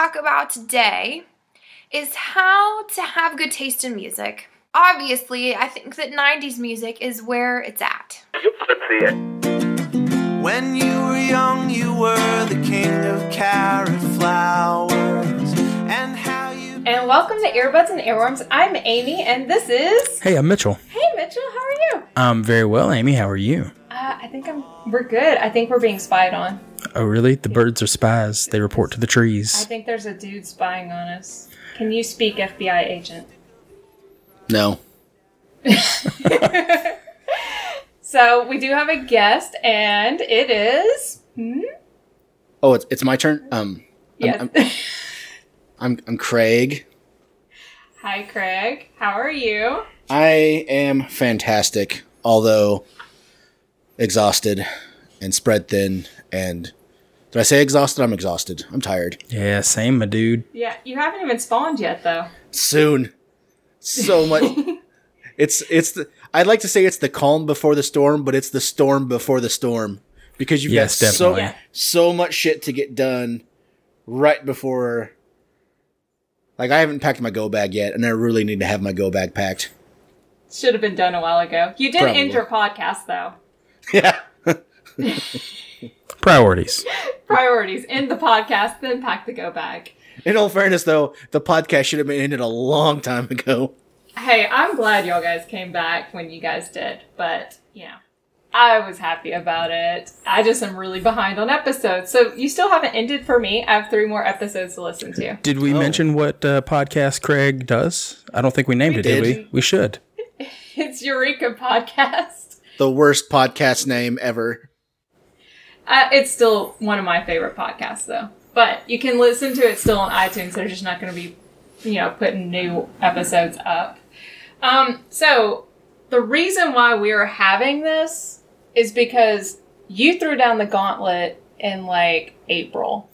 talk about today is how to have good taste in music. Obviously, I think that 90s music is where it's at. When you were young, you were the king of carrot flowers. And how you. And welcome to Earbuds and Earworms. I'm Amy, and this is. Hey, I'm Mitchell. Hey, Mitchell, how are you? I'm very well, Amy. How are you? Uh, I think I'm. We're good. I think we're being spied on. Oh, really? The birds are spies. They report to the trees. I trees. think there's a dude spying on us. Can you speak, FBI agent? No. So we do have a guest, and it is. Hmm? Oh, it's, it's my turn. Um, Yes. I'm, I'm I'm Craig. Hi, Craig. How are you? I am fantastic, although exhausted and spread thin. And did I say exhausted? I'm exhausted. I'm tired. Yeah, same, my dude. Yeah, you haven't even spawned yet, though. Soon, so much. it's it's the. I'd like to say it's the calm before the storm, but it's the storm before the storm because you've Yes, got so definitely. so much shit to get done right before. Like I haven't packed my go bag yet, and I really need to have my go bag packed. Should have been done a while ago. You did Probably. end your podcast, though. Yeah. Priorities. Priorities end the podcast, then pack the go bag. In all fairness, though, the podcast should have been ended a long time ago. Hey, I'm glad y'all guys came back when you guys did, but you know, I was happy about it. I just am really behind on episodes, so you still haven't ended for me. I have three more episodes to listen to. Did we mention what uh, podcast Craig does? I don't think we named We it, did. did. we? We should. It's Eureka Podcast. The worst podcast name ever. Uh, it's still one of my favorite podcasts, though. But you can listen to it still on iTunes. They're just not going to be, you know, putting new episodes up. Um, so the reason why we are having this is because you threw down the gauntlet in like April.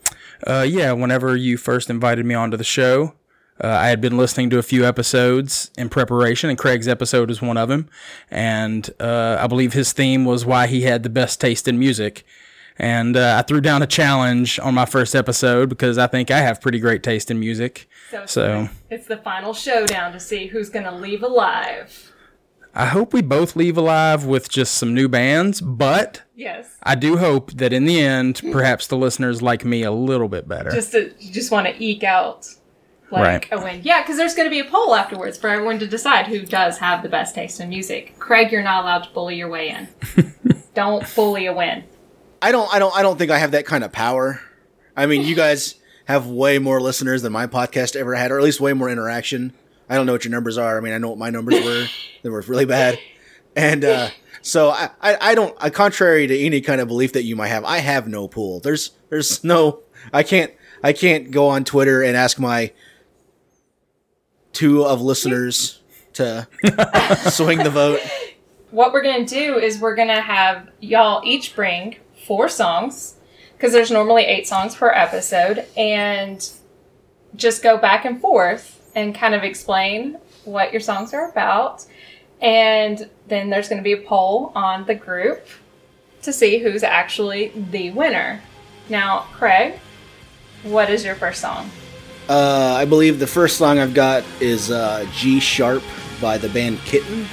Uh, yeah, whenever you first invited me onto the show, uh, I had been listening to a few episodes in preparation, and Craig's episode was one of them. And uh, I believe his theme was why he had the best taste in music. And uh, I threw down a challenge on my first episode because I think I have pretty great taste in music. So, it's, So- it's the final showdown to see who's going to leave alive. I hope we both leave alive with just some new bands, but Yes. I do hope that in the end, perhaps the listeners like me a little bit better. Just to, you just want to eke out like Right. a win. Yeah, because there's going to be a poll afterwards for everyone to decide who does have the best taste in music. Craig, you're not allowed to bully your way in. Don't bully a win. I don't I don't I don't think I have that kind of power. I mean, you guys have way more listeners than my podcast ever had, or at least way more interaction. I don't know what your numbers are. I mean, I know what my numbers were. they were really bad. And uh so I, I, I don't I contrary to any kind of belief that you might have, I have no pool. There's there's no I can't I can't go on Twitter and ask my two of listeners to swing the vote. What we're going to do is we're going to have y'all each bring four songs because there's normally eight songs per episode and just go back and forth and kind of explain what your songs are about. And then there's going to be a poll on the group to see who's actually the winner. Now, Craig, what is your first song? Uh, I believe the first song I've got is uh, G Sharp by the band Kitten.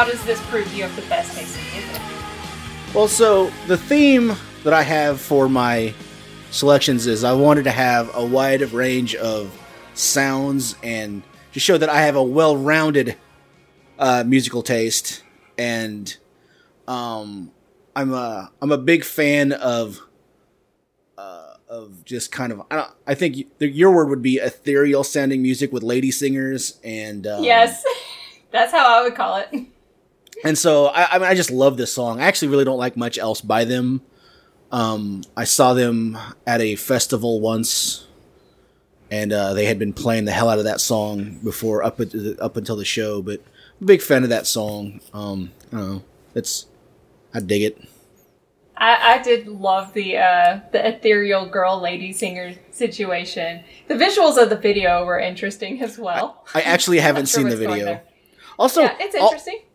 How does this prove you have the best taste in music? Well, so the theme that I have for my selections is I wanted to have a wide range of sounds and to show that I have a well-rounded uh, musical taste and um, I'm a I'm a big fan of uh, of just kind of I, don't, I think y- your word would be ethereal sounding music with lady singers and um, Yes, that's how I would call it. And so I, I mean I just love this song. I actually really don't like much else by them. Um, I saw them at a festival once, and uh, they had been playing the hell out of that song before up the, up until the show. But I'm a big fan of that song. Um, I don't know. It's I dig it. I, I did love the uh, the ethereal girl lady singer situation. The visuals of the video were interesting as well. I actually haven't sure seen the video. Also, Yeah, it's interesting. all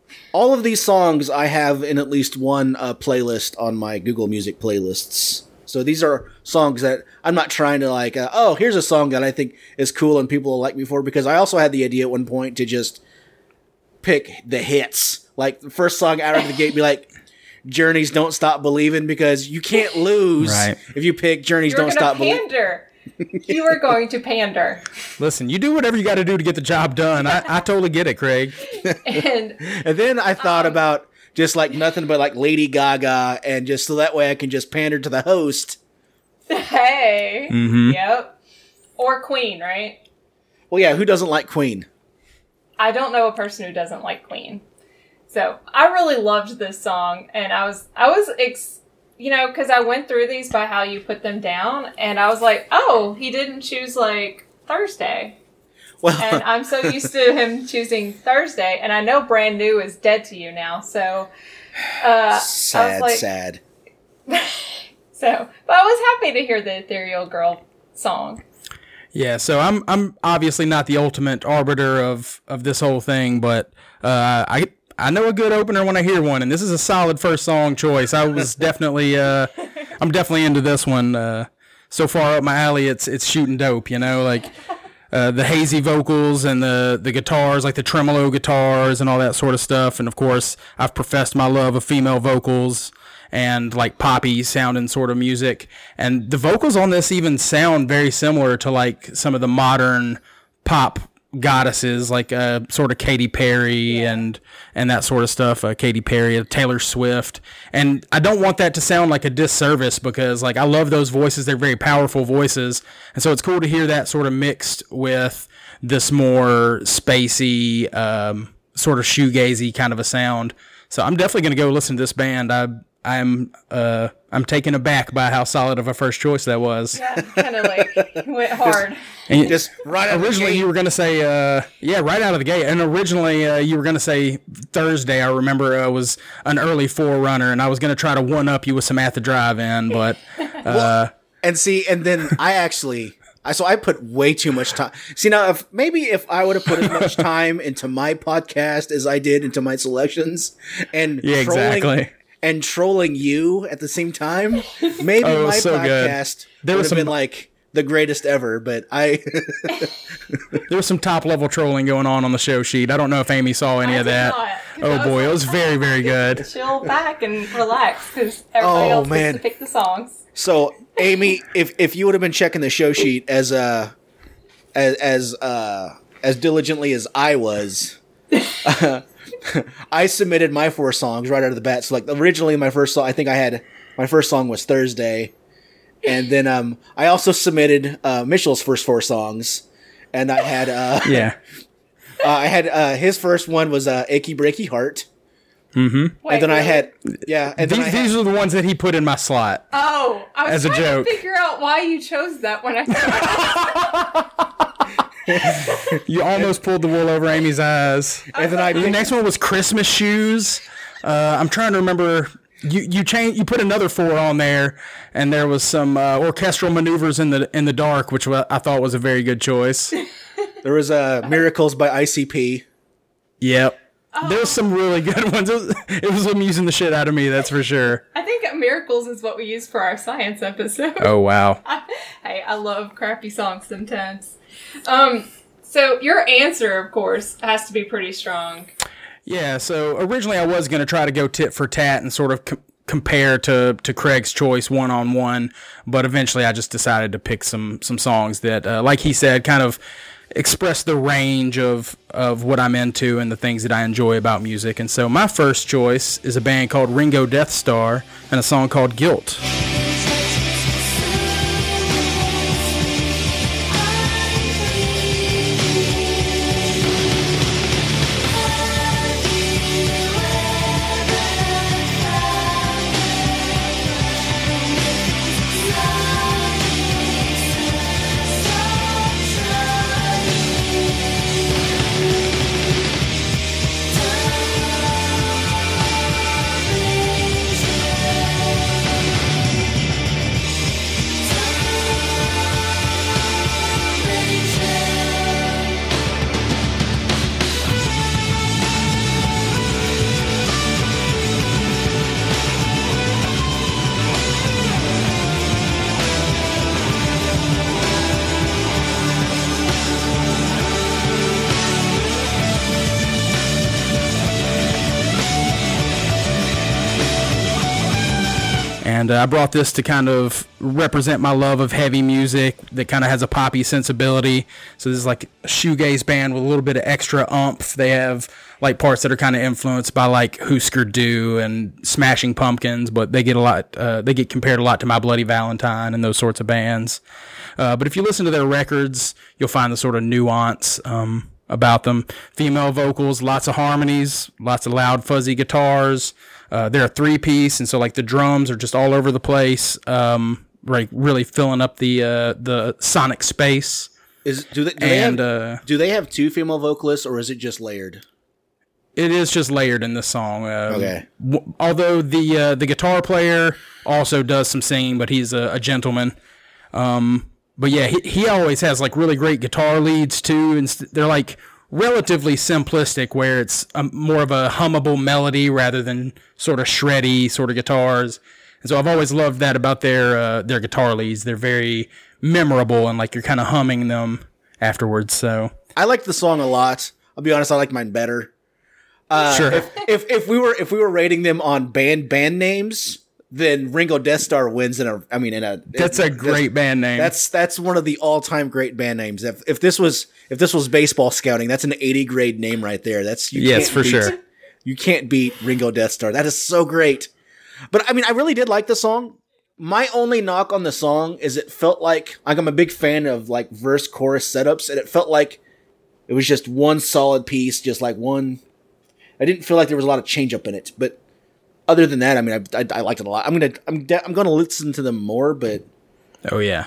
of these songs I have in at least one uh, playlist on my Google Music playlists. So these are songs that I'm not trying to like. Uh, oh, here's a song that I think is cool and people will like me for because I also had the idea at one point to just pick the hits, like the first song out of the gate, be like. Journeys don't stop believing because you can't lose Right. if you pick Journeys You were don't stop believing. Pander. you were going to pander, Listen, you do whatever you got to do to get the job done. I, I totally get it, Craig. and And then I thought Um, about just like nothing but like Lady Gaga, and just so that way I can just pander to the host. hey, Mm-hmm. yep, or Queen, right? Well, yeah, who doesn't like Queen? I don't know a person who doesn't like Queen. So I really loved this song, and I was I was ex- you know because I went through these by how you put them down, and I was like, oh, he didn't choose like Thursday, Well, and I'm so used to him choosing Thursday, and I know brand new is dead to you now, so. Uh, I was sad, like, sad. So, but I was happy to hear the Ethereal Girl song. Yeah, so I'm I'm obviously not the ultimate arbiter of of this whole thing, but uh, I I know a good opener when I hear one, and this is a solid first song choice. I was definitely uh, I'm definitely into this one. Uh, so far up my alley, it's it's shooting dope. You know, like uh, the hazy vocals and the the guitars, like the tremolo guitars and all that sort of stuff. And of course, I've professed my love of female vocals and like poppy sounding sort of music. And the vocals on this even sound very similar to like some of the modern pop goddesses, like uh, sort of Katy Perry and and that sort of stuff. Uh, Katy Perry, Taylor Swift, and I don't want that to sound like a disservice because like I love those voices. They're very powerful voices, and so it's cool to hear that sort of mixed with this more spacey, um, sort of shoegazy kind of a sound. So I'm definitely going to go listen to this band. I I'm uh I'm taken aback by how solid of a first choice that was. Yeah, kind of like went hard. And Just right out of the originally you were going to say uh yeah right out of the gate and originally uh, you were going to say thursday i remember uh, was an early forerunner and i was going to try to one up you with some at the drive in but uh And see, and then I actually, I so I put way too much time. See now, if maybe if I would have put as much time into my podcast as I did into my selections, and Yeah, trolling, exactly. And trolling you at the same time, maybe Oh, my was so good. podcast There would was have been like the greatest ever. But I, there was some top level trolling going on on the show sheet i don't know if amy saw any I of did that not, 'cause oh I was boy it was very very good Chill back and relax because everybody Oh, else man. gets to pick the songs. So, Amy, if if you would have been checking the show sheet as uh as as uh as diligently as I was, I submitted my four songs right out of the bat. So, like originally, my first song, I think I had my first song was Thursday, and then um I also submitted uh Mitchell's first four songs, and I had uh, yeah uh I had uh his first one was uh Achy Breaky Heart, Wait, and then I had yeah, and then these, had, these are the ones that he put in my slot Oh, I was As a joke. to figure out why you chose that when I. you almost pulled the wool over amy's eyes and then I The next one was Christmas shoes. Uh, I'm trying to remember. You you change you put another four on there, and there was some uh, orchestral maneuvers in the in the dark, which I thought was a very good choice. there was uh Miracles by ICP. Yep, there was some really good ones. It was, it was amusing the shit out of me, that's for sure. I think miracles is what we use for our science episode. Oh wow, hey, I love crappy songs sometimes. Um, so your answer, of course, has to be pretty strong. yeah. So originally I was gonna try to go tit for tat and sort of. Com- compare to to Craig's choice one on one but eventually I just decided to pick some some songs that uh, like he said kind of express the range of of what I'm into and the things that I enjoy about music. And so my first choice is a band called Ringo Deathstarr and a song called Guilt. And uh, I brought this to kind of represent my love of heavy music that kind of has a poppy sensibility. So this is like a shoegaze band with a little bit of extra umph. They have like parts that are kind of influenced by like Husker Du and Smashing Pumpkins, but they get a lot. Uh, they get compared a lot to My Bloody Valentine and those sorts of bands. Uh, but if you listen to their records, you'll find the sort of nuance um, about them. Female vocals, lots of harmonies, lots of loud, fuzzy guitars. Uh, they're a three piece, and so like the drums are just all over the place, um, like really filling up the uh, the sonic space. Is do they do they, have, uh, do they have two female vocalists or is it just layered? it is just layered in this song. Um, Okay. w- although the uh, the guitar player also does some singing, but he's a, a gentleman. Um, but yeah, he, he always has like really great guitar leads too, and st- they're like relatively simplistic, where it's um more of a hummable melody rather than sort of shreddy sort of guitars. And so I've always loved that about their uh, their guitar leads. They're very memorable and like you're kind of humming them afterwards. So I like the song a lot. I'll be honest, I like mine better. Uh, Sure. If, if if we were if we were rating them on band band names, then Ringo Deathstarr wins in a. I mean, in a. that's a great band name. That's that's one of the all time great band names. If if this was if this was baseball scouting, that's an eighty grade name right there. That's you Yes, for beat- sure. You can't beat Ringo Deathstarr. That is so great. But I mean, I really did like the song. My only knock on the song is it felt like like I'm a big fan of like verse chorus setups, and it felt like it was just one solid piece, just like one. I didn't feel like there was a lot of change up in it, but other than that, I mean, I, I, I liked it a lot. I'm gonna I'm de- I'm gonna listen to them more, but Oh yeah,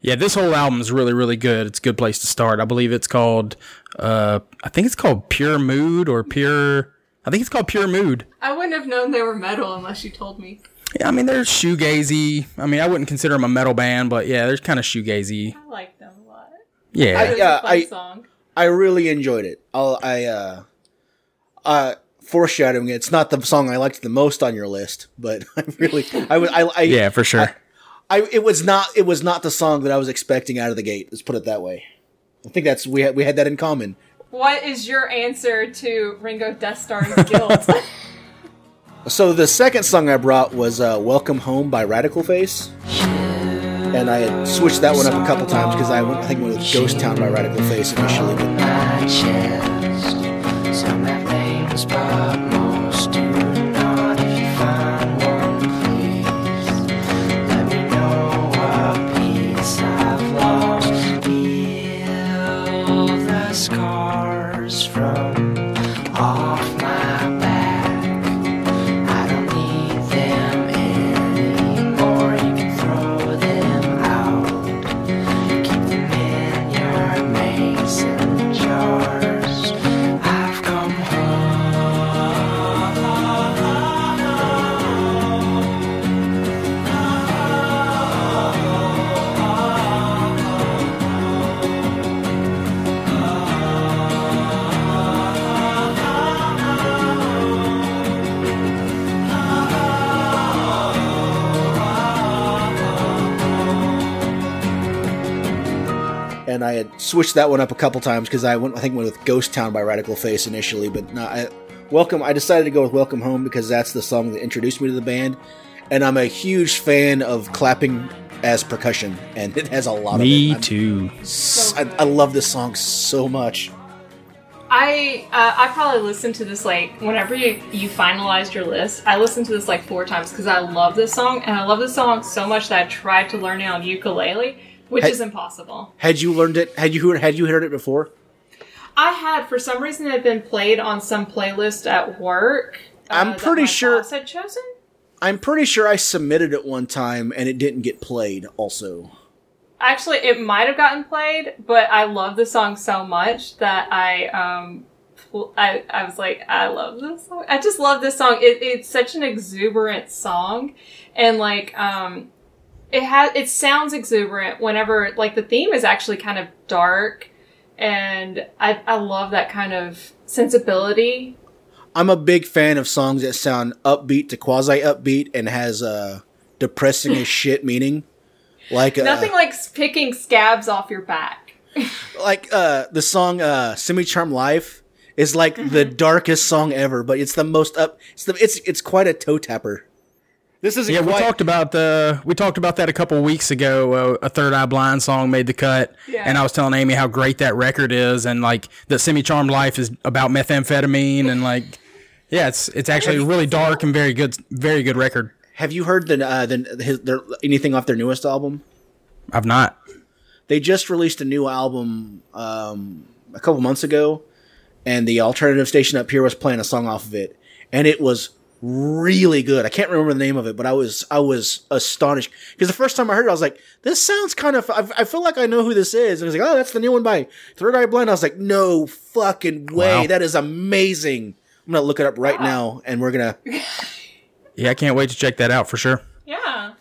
yeah. This whole album is really, really good. It's a good place to start. I believe it's called. Uh, I think it's called Pure Mood or Pure. I think it's called Pure Mood. I wouldn't have known they were metal unless you told me. Yeah, I mean they're shoegazy. I mean I wouldn't consider them a metal band, but yeah, they're kind of shoegazy. I like them a lot. Yeah, It was yeah, a fun I- song. I really enjoyed it. I'll, I uh, uh, foreshadowing. It's not the song I liked the most on your list, but I'm really, I would, I, I, yeah, for sure. I, it was not, it was not the song that I was expecting out of the gate. Let's put it that way. I think that's we had we had that in common. What is your answer to Ringo Deathstarr's guilt? So the second song I brought was uh, "Welcome Home" by Radical Face, and I had switched that one up a couple times because I went, I think, went with "Ghost Town" by Radical Face initially. My and I had switched that one up a couple times because I went, I think, went with "Ghost Town" by Radical Face initially, but no, I, welcome. I decided to go with "Welcome Home" because that's the song that introduced me to the band, and I'm a huge fan of clapping as percussion, and it has a lot Me of it. I'm too. s- I, I love this song so much. I uh, I probably listened to this like whenever you you finalized your list. I listened to this like four times because I love this song and I love this song so much that I tried to learn it on ukulele, which Hey- is impossible. Had you learned it? Had you heard? Had you heard it before? I had for some reason it had been played on some playlist at work. uh, I'm pretty sure- boss had chosen. I'm pretty sure I submitted it one time and it didn't get played. Also, Actually, it might have gotten played, but I love the song so much that I um I, I was like, I love this song. I just love this song. It, it's such an exuberant song, and like um, it has it sounds exuberant whenever like the theme is actually kind of dark, and I I love that kind of sensibility. I'm a big fan of songs that sound upbeat to quasi upbeat and has a depressing as shit meaning. Like uh, Nothing like picking scabs off your back. like uh the song uh Semi Charm Life is like the darkest song ever, but it's the most up it's the it's it's quite a toe tapper. This isn't Yeah, we talked about the we talked about that a couple weeks ago. Uh, a Third Eye Blind song made the cut, Yeah. and I was telling Amy how great that record is, and like the Semi Charmed Life is about methamphetamine, and like yeah, it's it's actually really dark and very good, very good record. Have you heard the uh the his, their, anything off their newest album? I've not. They just released a new album um a couple months ago and the alternative station up here was playing a song off of it and it was really good. I can't remember the name of it, but I was I was astonished because the first time I heard it, I was like, "This sounds kind of." I, I feel like I know who this is, and I was like, "Oh, that's the new one by Third Eye Blind." I was like, "No fucking way! Wow. That is amazing." I'm gonna look it up right Wow. now, and we're gonna. Yeah, I can't wait to check that out for sure. Yeah.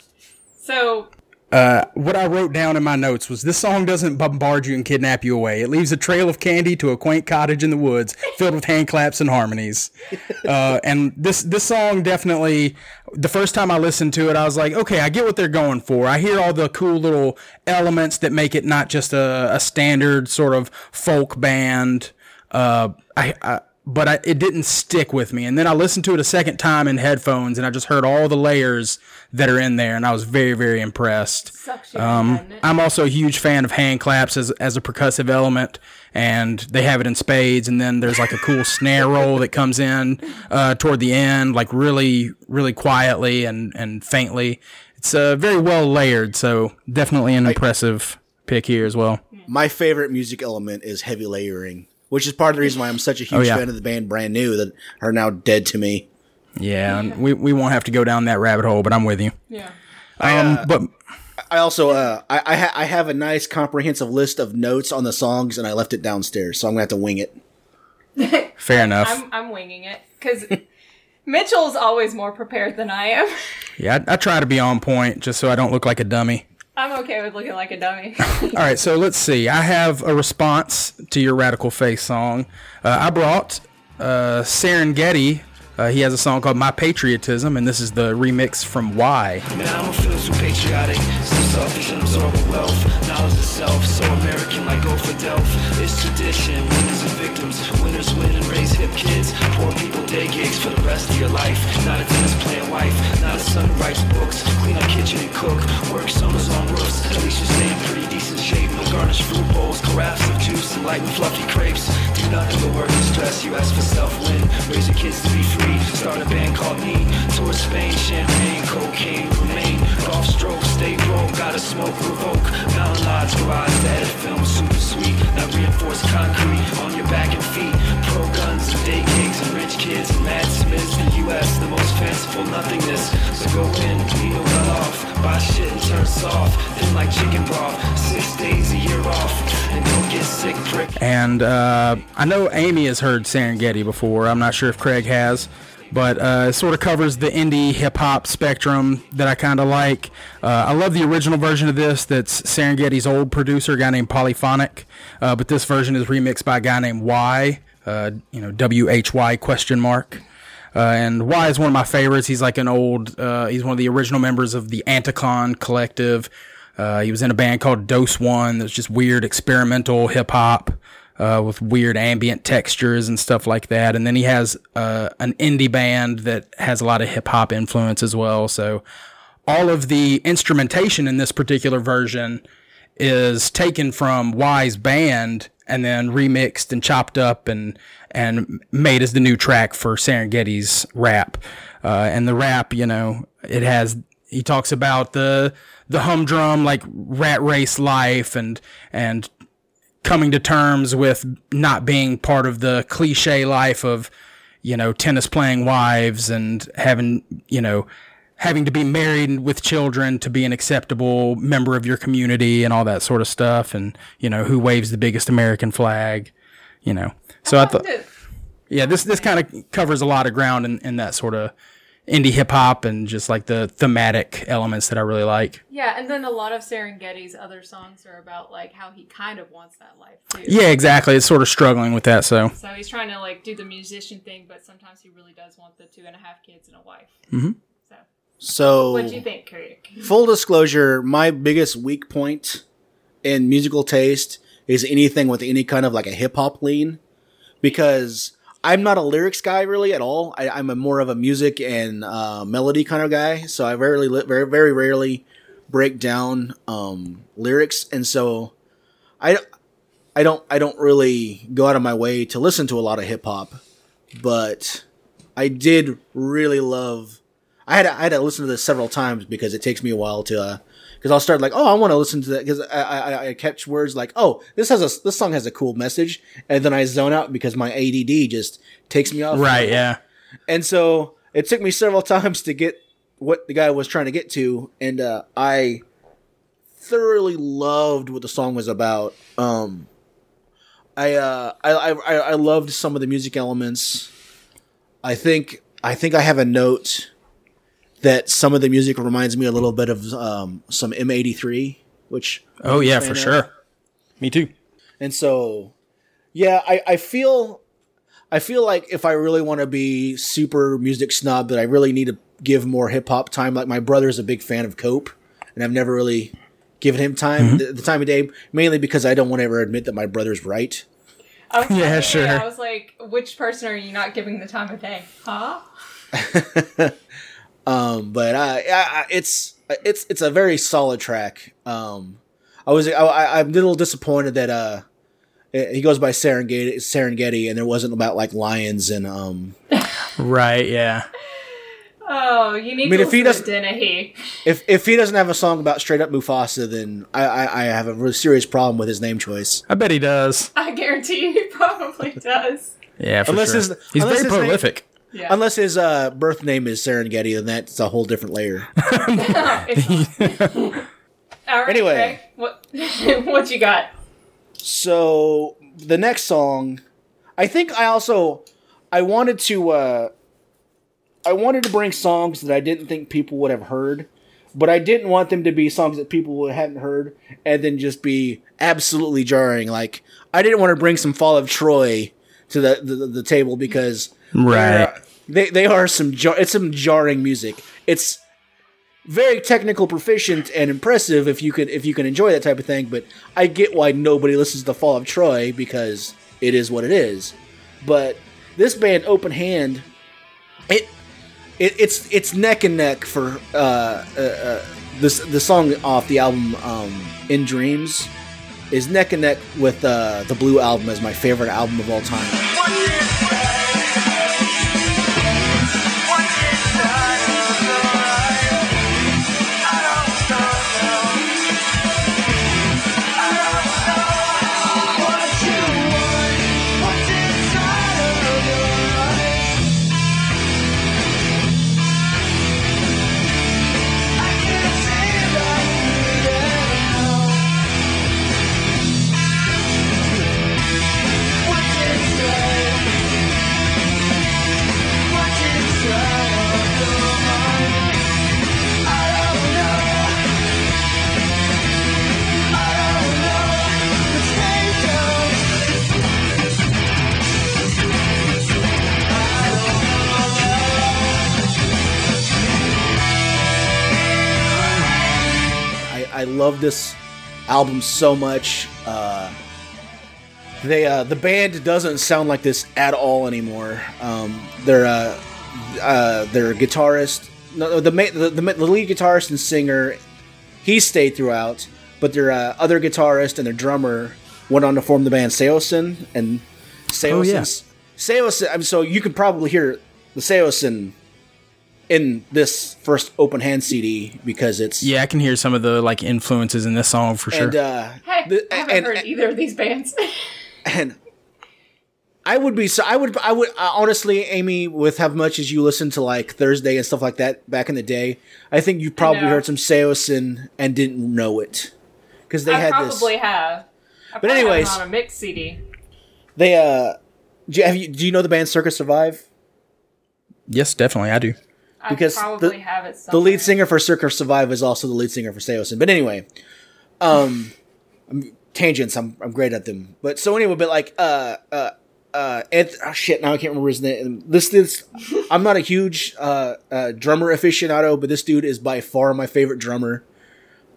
So Uh, what I wrote down in my notes was this song doesn't bombard you and kidnap you away. It leaves a trail of candy to a quaint cottage in the woods filled with hand claps and harmonies. Uh, and this this song definitely, the first time I listened to it, I was like, okay, I get what they're going for. I hear all the cool little elements that make it not just a, a standard sort of folk band. Uh, I, I but I, it didn't stick with me. And then I listened to it a second time in headphones, and I just heard all the layers that are in there, and I was very, very impressed. Um. I'm also a huge fan of hand claps as, as a percussive element, and they have it in spades. And then there's like a cool snare roll that comes in uh, toward the end, like really, really quietly and, and faintly. It's uh, very well layered, so definitely an impressive pick here as well. My favorite music element is heavy layering, which is part of the reason why I'm such a huge Oh, yeah. fan of the band Brand New that are now dead to me. Yeah, and we, we won't have to go down that rabbit hole, but I'm with you. yeah. Um, but I also uh, I I, ha- I have a nice comprehensive list of notes on the songs, and I left it downstairs, so I'm gonna have to wing it. fair enough. I'm I'm winging it because Mitchell's always more prepared than I am. yeah, I, I try to be on point just so I don't look like a dummy. I'm okay with looking like a dummy. All right, so let's see. I have a response to your Radical Face song. Uh, I brought uh, Serengeti. Uh, he has a song called My Patriotism, and this is the remix from Why. Man, It's tradition, winners and victims. Winners win and raise hip kids. Poor people day gigs for the rest of your life. Not a tennis playing wife, not a son who writes books. Clean up kitchen and cook. Work summers on roofs. At least you stay in pretty decent shape. No garnished fruit bowls, carafes of juice, and light and fluffy crepes. Do nothing but work and stress. You ask for self-win. Raise your kids to be free. Start a band called Me. Tour Spain, champagne, cocaine, remain. Golf stroke, stay broke. Gotta smoke, provoke. Mountain lodge, garage, edit film, super sweet. Not reinforced concrete on your back and feet. Pro guns, and day gigs, and rich kids, and mad Smiths. The U.S. the most fanciful nothingness. So go in, we no run off. Buy shit and turn soft. Thin like chicken broth. Six days a year off. And don't get sick, prick. And uh, I know Amy has heard Serengeti before. I'm not sure if Craig has, but uh, it sort of covers the indie hip hop spectrum that I kind of like. Uh, I love the original version of this. That's Serengeti's old producer, a guy named Polyphonic, uh, but this version is remixed by a guy named Y. Uh, you know, W H Y question mark. Uh, and Y is one of my favorites. He's like an old, uh, he's one of the original members of the Anticon collective. Uh, he was in a band called Doseone that's just weird experimental hip hop uh, with weird ambient textures and stuff like that. And then he has uh, an indie band that has a lot of hip hop influence as well. So all of the instrumentation in this particular version is taken from Y's band and then remixed and chopped up and and made as the new track for Serengeti's rap. Uh, and the rap, you know, it has he talks about the the humdrum like rat race life and and coming to terms with not being part of the cliche life of you know tennis playing wives and having you know having to be married with children to be an acceptable member of your community and all that sort of stuff and you know who waves the biggest american flag you know. So i thought yeah this this kind of covers a lot of ground in, in that sort of indie hip hop and just like the thematic elements that i really like Yeah, and then a lot of Serengeti's other songs are about like how he kind of wants that life too. yeah exactly it's sort of struggling with that so So he's trying to like do the musician thing, but sometimes he really does want the two and a half kids and a wife. Mm-hmm. So, So what do you think, Craig? full disclosure, my biggest weak point in musical taste is anything with any kind of like a hip hop lean, because I'm not a lyrics guy really at all. I, I'm a more of a music and uh, melody kind of guy, so I rarely, very, very rarely break down um, lyrics, and so I, I don't, I don't really go out of my way to listen to a lot of hip hop, but I did really love. I had to, I had to listen to this several times because it takes me a while to because I'll start like oh I want to listen to that because I, I I catch words like oh this has a this song has a cool message and then I zone out because my ADD just takes me off right yeah and so it took me several times to get what the guy was trying to get to, and uh, I thoroughly loved what the song was about. Um, I, uh, I, I I I loved some of the music elements. I think I think I have a note that some of the music reminds me a little bit of um, some M83, which oh yeah for of. sure me too And so, yeah, I, I feel, I feel like if I really want to be super music snob, that I really need to give more hip hop time. Like my brother's a big fan of Cope, and I've never really given him time the, the time of day, mainly because I don't want to ever admit that my brother's right. I was Yeah, like, sure. I was like, which person are you not giving the time of day? Huh? Um, but I, I, I, it's it's it's a very solid track. Um, I was I, I, I'm a little disappointed that uh, he goes by Serengeti, Serengeti, and there wasn't about like lions and um. right yeah Oh, you need I mean, to if he doesn't- Dennehy. If if he doesn't have a song about straight up Mufasa, then I, I, I have a really serious problem with his name choice. i bet he does I guarantee he probably does. yeah for Unless sure. his- he's unless very his name- prolific Yeah. Unless his uh, birth name is Serengeti, then that's a whole different layer. It's not. All right, Anyway. Craig, what what you got? so the next song, I think I also I wanted to uh, I wanted to bring songs that I didn't think people would have heard, but I didn't want them to be songs that people hadn't heard and then just be absolutely jarring. Like I didn't want to bring some Fall of Troy to the the, the table because Right. they they are some jar- it's some jarring music. It's very technical, proficient, and impressive if you could if you can enjoy that type of thing. But I get why nobody listens to Fall of Troy because it is what it is. But this band, Open Hand, it, it it's it's neck and neck for uh, uh, uh, this the song off the album um, In Dreams is neck and neck with uh, the Blue album as my favorite album of all time. Love this album so much. Uh, they uh, the band doesn't sound like this at all anymore. Um, their uh, uh, their guitarist no, the, ma- the the the lead guitarist and singer, he stayed throughout, but their uh, other guitarist and their drummer went on to form the band Saosin, and Saosin, Oh, yeah. Saosin. I mean, so you can probably hear the Saosin in this first open hand CD because it's Yeah, I can hear some of the like influences in this song for sure. and uh, Heck, the- I haven't and- heard either of these bands. and I would be so I would I would uh, honestly, Amy, with how much as you listen to like Thursday and stuff like that back in the day, I think you probably heard some Saosin and didn't know it because they I had probably this. have. I But anyways- on a mix CD. They uh, do you, have you, do you know the band Circa Survive? yes, definitely, I do. I Because probably the- have it. The lead singer for Circa Survive is also the lead singer for Saosin. But anyway, um, tangents. I'm I'm great at them. But so anyway, but like uh uh uh Ed, oh shit. Now I can't remember his name. This this I'm not a huge uh, uh drummer aficionado, but this dude is by far my favorite drummer.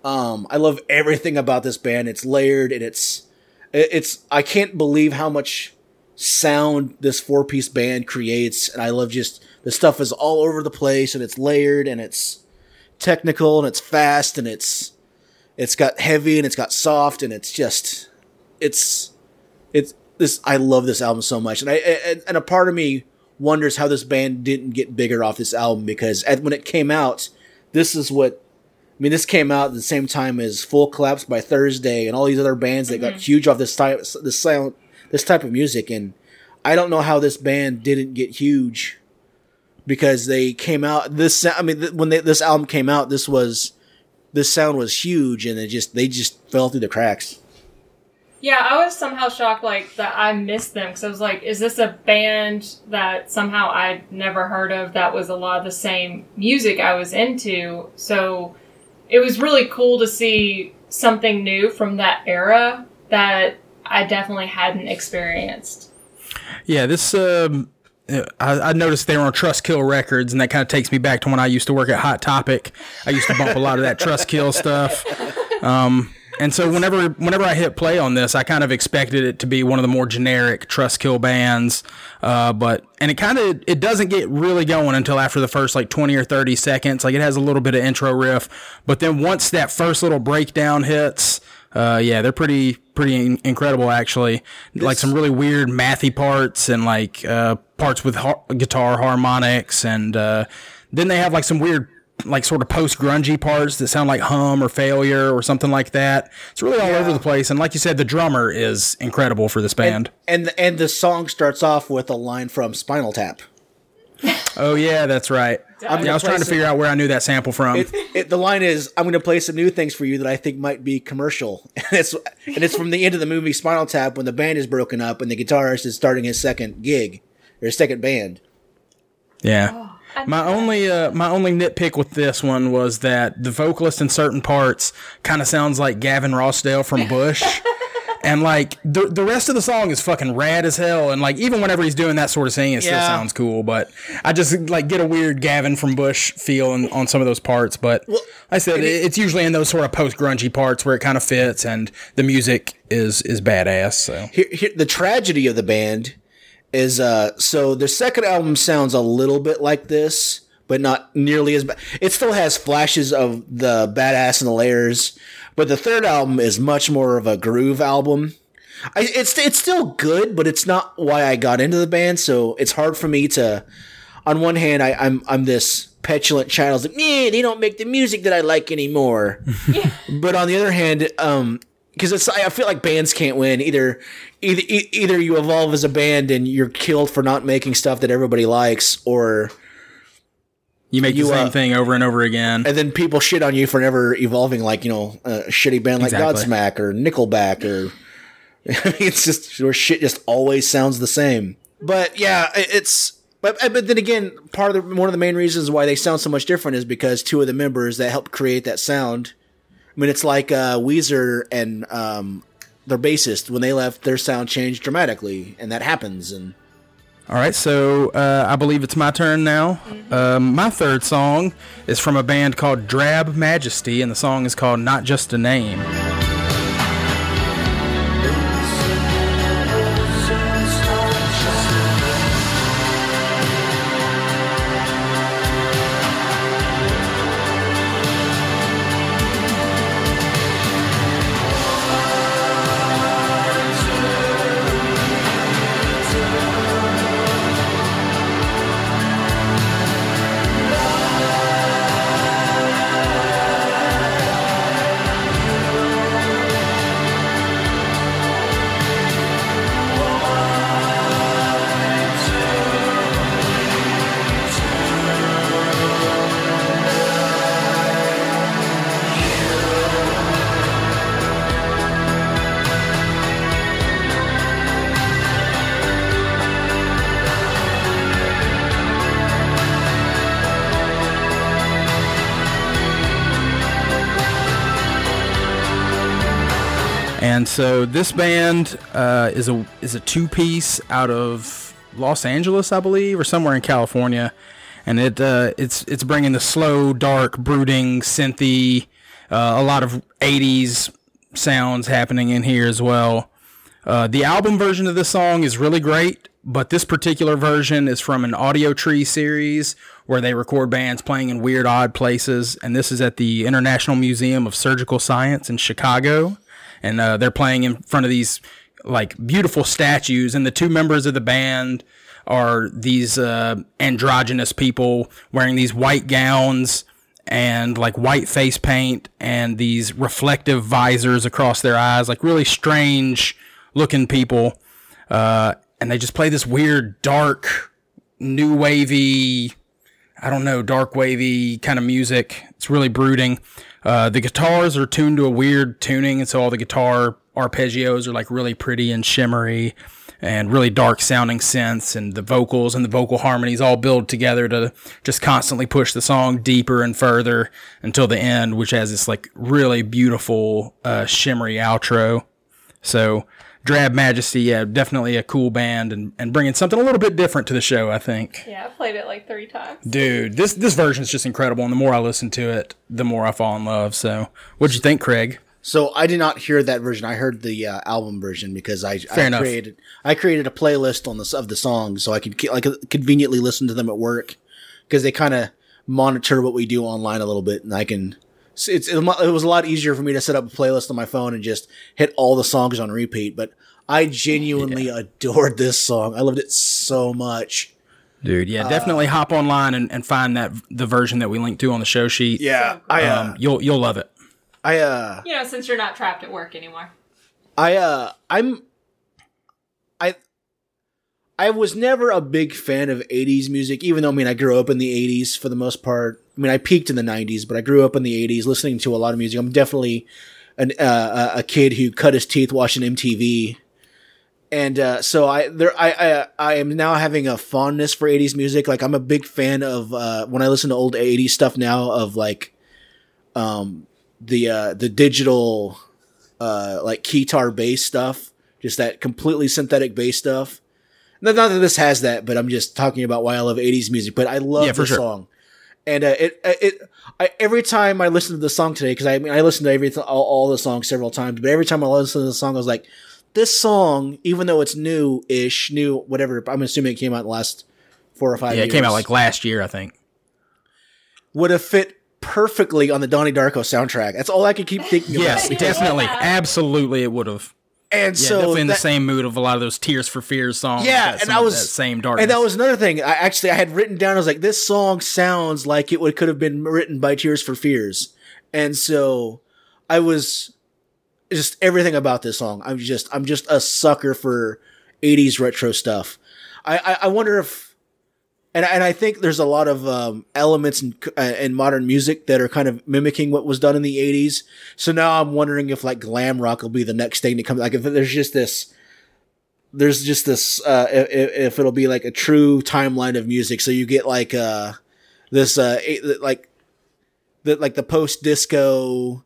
Um, I love everything about this band. It's layered and it's it's I can't believe how much sound this four piece band creates, and I love just the stuff is all over the place and it's layered and it's technical and it's fast and it's it's got heavy and it's got soft and it's just it's it's this I love this album so much. And I and, and a part of me wonders how this band didn't get bigger off this album because at, when it came out this is what I mean this came out at the same time as Full Collapse by Thursday and all these other bands that got mm-hmm. huge off this type this sound this type of music and I don't know how this band didn't get huge because they came out this I mean th- when they, this album came out this was this sound was huge and it just they just fell through the cracks. Yeah, I was somehow shocked, like that I missed them because I was like, "Is this a band that somehow I'd never heard of that was a lot of the same music I was into?" So it was really cool to see something new from that era that I definitely hadn't experienced. Yeah, this. Um, I, I noticed they were on Trustkill Records, and that kind of takes me back to when I used to work at Hot Topic. I used to bump a lot of that Trustkill stuff. Um, and so whenever whenever I hit play on this, I kind of expected it to be one of the more generic Trustkill bands. Uh, but and it kind of it doesn't get really going until after the first like twenty or thirty seconds. Like it has a little bit of intro riff, but then once that first little breakdown hits. Uh, yeah, they're pretty pretty in- incredible actually. like some really weird mathy parts and like uh, parts with har- guitar harmonics, and uh, then they have like some weird like sort of post grungy parts that sound like hum or failure or something like that. It's really all over the place, and like you said, the drummer is incredible for this band. And and the song starts off with a line from Spinal Tap. oh yeah, that's right. I'm Yeah, I was trying to figure out where I knew that sample from. It, it, the line is, "I'm going to play some new things for you that I think might be commercial," and it's and it's from the end of the movie Spinal Tap when the band is broken up and the guitarist is starting his second gig or his second band. Yeah. My only uh, my only nitpick with this one was that the vocalist in certain parts kind of sounds like Gavin Rossdale from Bush. And like the the rest of the song is fucking rad as hell, and like even whenever he's doing that sort of thing, it still sounds cool. But I just like get a weird Gavin from Bush feel in, on some of those parts. But like I said it, it's usually in those sort of post grungy parts where it kind of fits, and the music is is badass. So Here, here, the tragedy of the band is uh so their second album sounds a little bit like this but not nearly as bad it still has flashes of the badass and the layers but the third album is much more of a groove album. I, it's it's still good but it's not why i got into the band so it's hard for me to on one hand I, i'm i'm this petulant child like man they don't make the music that i like anymore. But on the other hand, um, because it's I feel like bands can't win. Either. Either either you evolve as a band and you're killed for not making stuff that everybody likes, or you make You, the same uh, thing over and over again. and then people shit on you for never evolving, like you know a shitty band like Exactly. Godsmack or Nickelback, or I mean, it's just where shit just always sounds the same. But yeah, it's. But, but then again, part of the, one of the main reasons why they sound so much different is because two of the members that helped create that sound. I mean, it's like uh, Weezer and um, their bassist when they left, their sound changed dramatically, and that happens. And All right, so uh, I believe it's my turn now. Um, my third song is from a band called Drab Majesty, and the song is called Not Just a Name. So this band uh, is a is a two piece out of Los Angeles, I believe, or somewhere in California, and it uh, it's it's bringing the slow, dark, brooding, synthy, uh, a lot of '80s sounds happening in here as well. Uh, the album version of this song is really great, but this particular version is from an Audiotree series where they record bands playing in weird, odd places. And this is at the International Museum of Surgical Science in Chicago. And uh, they're playing in front of these like beautiful statues. And the two members of the band are these uh, androgynous people wearing these white gowns and like white face paint and these reflective visors across their eyes, like really strange looking people. Uh, and they just play this weird, dark, new wavy, I don't know, dark wavy kind of music. It's really brooding. Uh, the guitars are tuned to a weird tuning, and so all the guitar arpeggios are like really pretty and shimmery and really dark sounding synths and the vocals and the vocal harmonies all build together to just constantly push the song deeper and further until the end, which has this like really beautiful, uh, shimmery outro. So, Drab Majesty, yeah, definitely a cool band and, and bringing something a little bit different to the show, I think. Yeah, I played it like three times. Dude, this this version is just incredible, and the more I listen to it, the more I fall in love. So, what'd you think, Craig? So I did not hear that version. I heard the uh, album version because I, Fair I enough. created I created a playlist on the of the songs so I could like conveniently listen to them at work because they kind of monitor what we do online a little bit, and I can. It's, it's it was a lot easier for me to set up a playlist on my phone and just hit all the songs on repeat. But I genuinely adored this song. I loved it so much. Dude, yeah, definitely hop online and, and find that the version that we linked to on the show sheet. Yeah, I uh, Um, you'll you'll love it. I uh You know, since you're not trapped at work anymore. I uh I'm I I was never a big fan of 80s music even though I mean I grew up in the 80s for the most part. I mean I peaked in the 90s, but I grew up in the 80s listening to a lot of music. I'm definitely an uh, a kid who cut his teeth watching MTV. And uh, so I there I, I I am now having a fondness for 80s music. Like I'm a big fan of uh, when I listen to old 80s stuff now of like um the uh the digital uh like keytar bass stuff, just that completely synthetic bass stuff. Not, not that this has that, but I'm just talking about why I love 80s music. But I love Yeah, for the sure. song, and uh, it uh, it I, every time I listen to the song today because I mean I listened to every all, all the songs several times, but every time I listen to the song, I was like, this song, even though it's new ish, new whatever. I'm assuming it came out last four or five. Yeah, it came out like last year, I think. would have fit perfectly on the Donnie Darko soundtrack. That's all I could keep thinking Yes, about. definitely, absolutely, it would have. And Yeah, so definitely in the same mood of a lot of those Tears for Fears songs. Yeah, that and I was that same darkness. And that was another thing. I actually I had written down. I was like, this song sounds like it would could have been written by Tears for Fears, and so I was just everything about this song. I'm just I'm just a sucker for '80s retro stuff. I I, I wonder if. And, and I think there's a lot of um, elements in, uh, in modern music that are kind of mimicking what was done in the 80s. So now I'm wondering if like glam rock will be the next thing to come. Like if there's just this there's just this uh if, if it'll be like a true timeline of music so you get like uh this uh like the like the post disco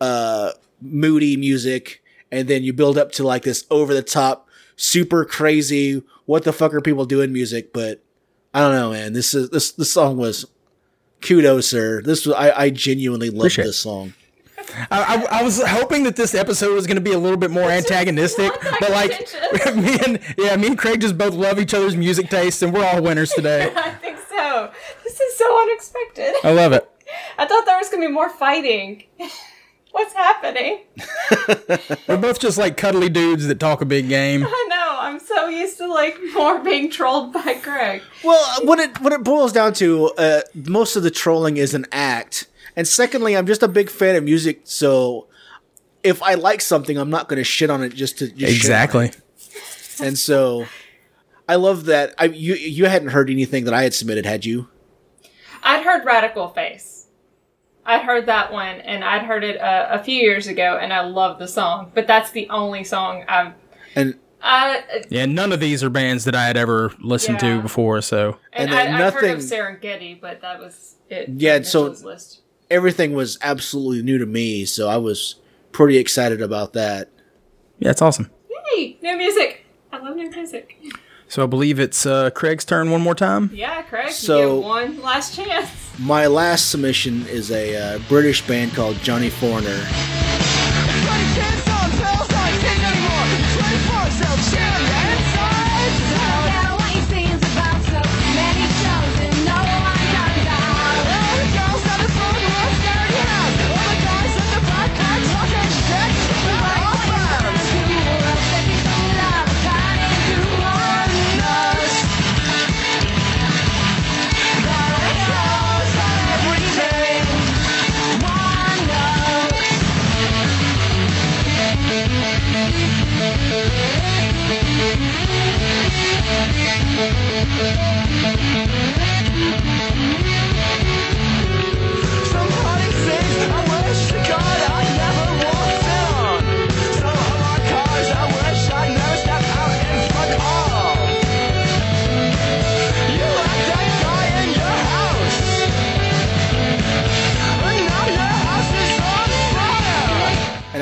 uh moody music and then you build up to like this over the top super crazy what the fuck are people doing music but i don't know man this is this this song was kudos sir this was i i genuinely loved Appreciate it. this song I, I, I was hoping that this episode was going to be a little bit more antagonistic, but like contentious. me and yeah, me and Craig just both love each other's music tastes, and we're all winners today. I think so. This is so unexpected. I love it. I thought there was gonna be more fighting. What's happening? We're both just like cuddly dudes that talk a big game. I know. I'm so used to like more being trolled by Greg. Well, what it what it boils down to, uh, most of the trolling is an act, and secondly, I'm just a big fan of music, so if I like something, I'm not going to shit on it just to just shit on Exactly. it. And so, I love that. I you you hadn't heard anything that I had submitted, had you? I'd heard Radical Face. I'd heard that one, and I'd heard it uh, a few years ago, and I love the song. But that's the only song I've. And Uh, Yeah, none of these are bands that I had ever listened Yeah. to before, so and And then I, I'd heard of Serengeti, but that was it. Yeah, from so- list. everything was absolutely new to me, so I was pretty excited about that. Yeah, it's awesome. Yay! New music. I love new music. So I believe it's uh, Craig's turn one more time. Yeah, Craig. So- you get one last chance. My last submission is a uh, British band called Johnny Foreigner.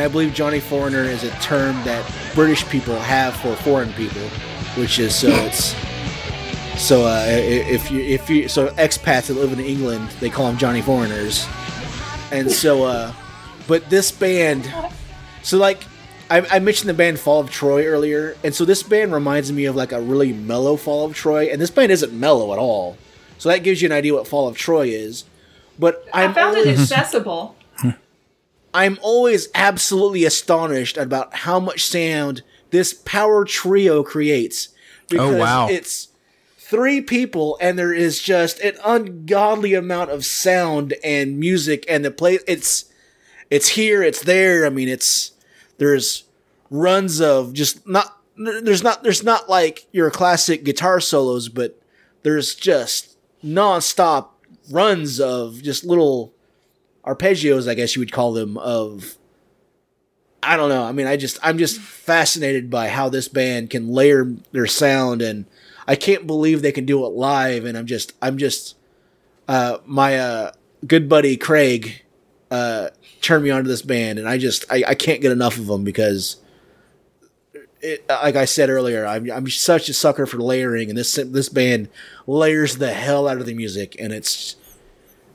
And I believe Johnny Foreigner is a term that British people have for foreign people, which is so it's so uh, if you if you so expats that live in England they call them Johnny Foreigners, and so uh, but this band, so like I, I mentioned the band Fall of Troy earlier, and so this band reminds me of like a really mellow Fall of Troy, and this band isn't mellow at all, so that gives you an idea what Fall of Troy is. But I'm I found it accessible. I'm always absolutely astonished about how much sound this power trio creates. Oh, because wow. It's three people and there is just an ungodly amount of sound and music and the play it's it's here, it's there. I mean it's there's runs of just not there's not there's not like your classic guitar solos, but there's just nonstop runs of just little arpeggios, I guess you would call them, of I don't know. I mean, I just I'm just fascinated by how this band can layer their sound and I can't believe they can do it live and I'm just I'm just uh my uh good buddy Craig uh turned me onto this band and I just I, I can't get enough of them because it, like I said earlier, I'm, I'm such a sucker for layering, and this this band layers the hell out of the music, and it's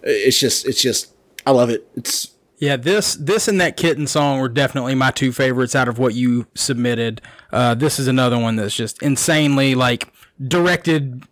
it's just it's just I love it. It's Yeah, this this and that kitten song were definitely my two favorites out of what you submitted. Uh, this is another one that's just insanely like directed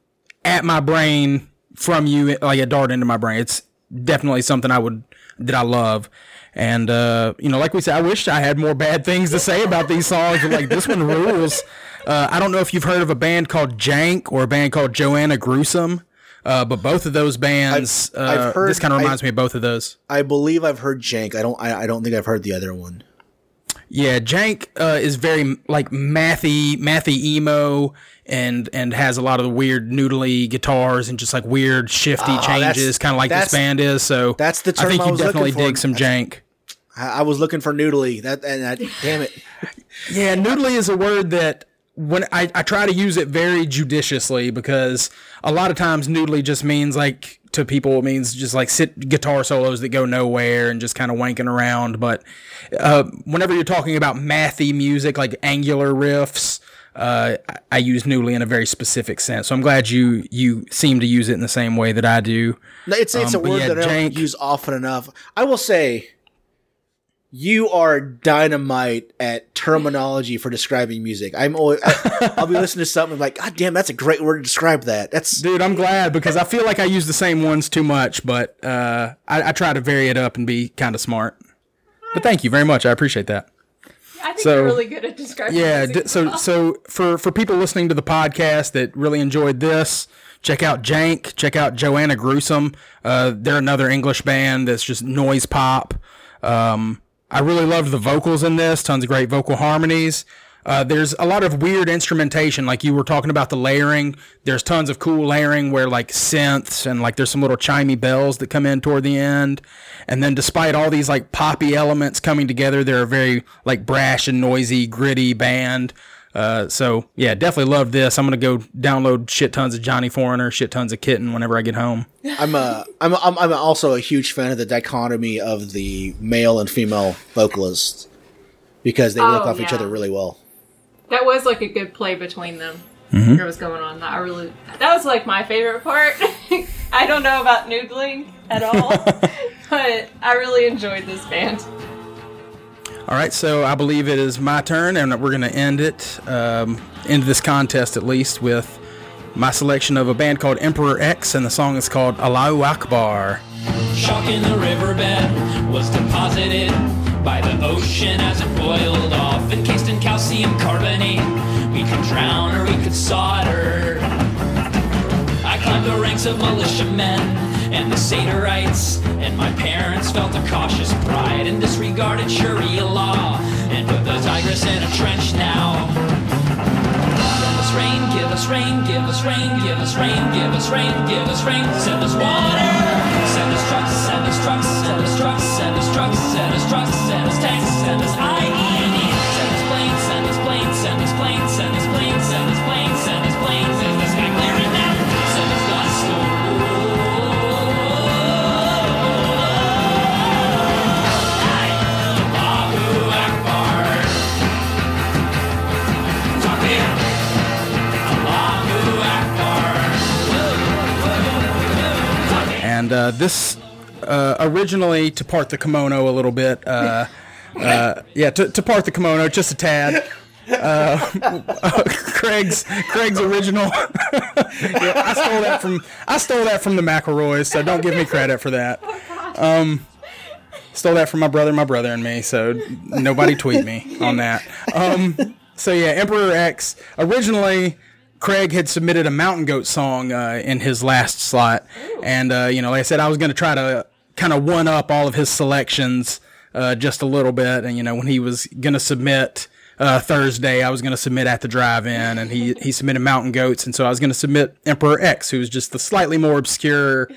at my brain from you, like a dart into my brain. It's definitely something I would that I love. And uh, you know, like we said, I wish I had more bad things to say about these songs, but like this one rules. Uh, I don't know if you've heard of a band called Jank or a band called Joanna Gruesome, uh, but both of those bands. I've- I've uh, heard- this kind of I- reminds me of both of those. I believe I've heard Jank. I don't I, I don't think I've heard the other one. Yeah, Jank uh, is very like mathy, mathy emo, and and has a lot of the weird noodly guitars and just like weird shifty Oh, changes, kind of like this band is. So that's the term I think I you definitely dig some Jank. I, I was looking for noodly. That and that, damn it. Yeah, noodly is a word that when I, I try to use it very judiciously because a lot of times noodly just means like to people it means just like sit guitar solos that go nowhere and just kind of wanking around. But uh, whenever you're talking about mathy music like angular riffs, uh, I, use noodly in a very specific sense. So I'm glad you you seem to use it in the same way that I do. No, It's it's Um, a word yeah, that I don't use often enough. I will say, you are dynamite at terminology for describing music. I'm always, I, I'll be listening to something and like, God damn, that's a great word to describe that. That's Dude, I'm glad because I feel like I use the same ones too much, but uh, I, I try to vary it up and be kind of smart. But thank you very much. I appreciate that. I think So- you're really good at describing. Yeah. D- so as so for for people listening to the podcast that really enjoyed this, check out Jank. Check out Joanna Gruesome. Uh, they're another English band that's just noise pop. Um, I really loved the vocals in this. Tons of great vocal harmonies. Uh, there's a lot of weird instrumentation, like you were talking about the layering. There's tons of cool layering where like synths and like there's some little chimey bells that come in toward the end. And then despite all these like poppy elements coming together, they're a very like brash and noisy, gritty band. Uh, so yeah, definitely love this. I'm gonna go download shit tons of Johnny Foreigner, shit tons of Kitten whenever I get home. I'm a I'm I'm I'm also a huge fan of the dichotomy of the male and female vocalists. because they work Oh, off each other really well. That was like a good play between them. Mm-hmm. What was going on? That I really that was like my favorite part. I don't know about noodling at all, but I really enjoyed this band. All right, so I believe it is my turn, and we're going to end it, um, end this contest at least, with my selection of a band called Emperor X, and the song is called Allahu Akbar. Chalk in the riverbed was deposited by the ocean as it boiled off, encased in calcium carbonate. We could drown or we could solder. I climbed the ranks of militiamen and the Saderites, and my parents felt a cautious pride and disregarded Sharia law and put the Tigris in a trench now. Give us rain, give us rain, give us rain, give us rain, give us rain, give us rain, send us water. Send us trucks, send us trucks, send us trucks, send us trucks, send us trucks, send us tanks, send us IE. And uh, this uh, originally, to part the kimono a little bit, uh, uh, yeah, to, to part the kimono just a tad. Uh, Craig's Craig's original. yeah, I stole that from I stole that from the McElroys, so don't give me credit for that. Um, stole that from my brother, my brother, and me. So nobody tweet me on that. Um, so yeah, Emperor X. Originally, Craig had submitted a Mountain Goat song uh, in his last slot, and uh, you know, like I said, I was going to try to kind of one up all of his selections uh, just a little bit. And you know, when he was going to submit uh, Thursday, I was going to submit at the drive-in, and he he submitted Mountain Goats, and so I was going to submit Emperor X, who's just the slightly more obscure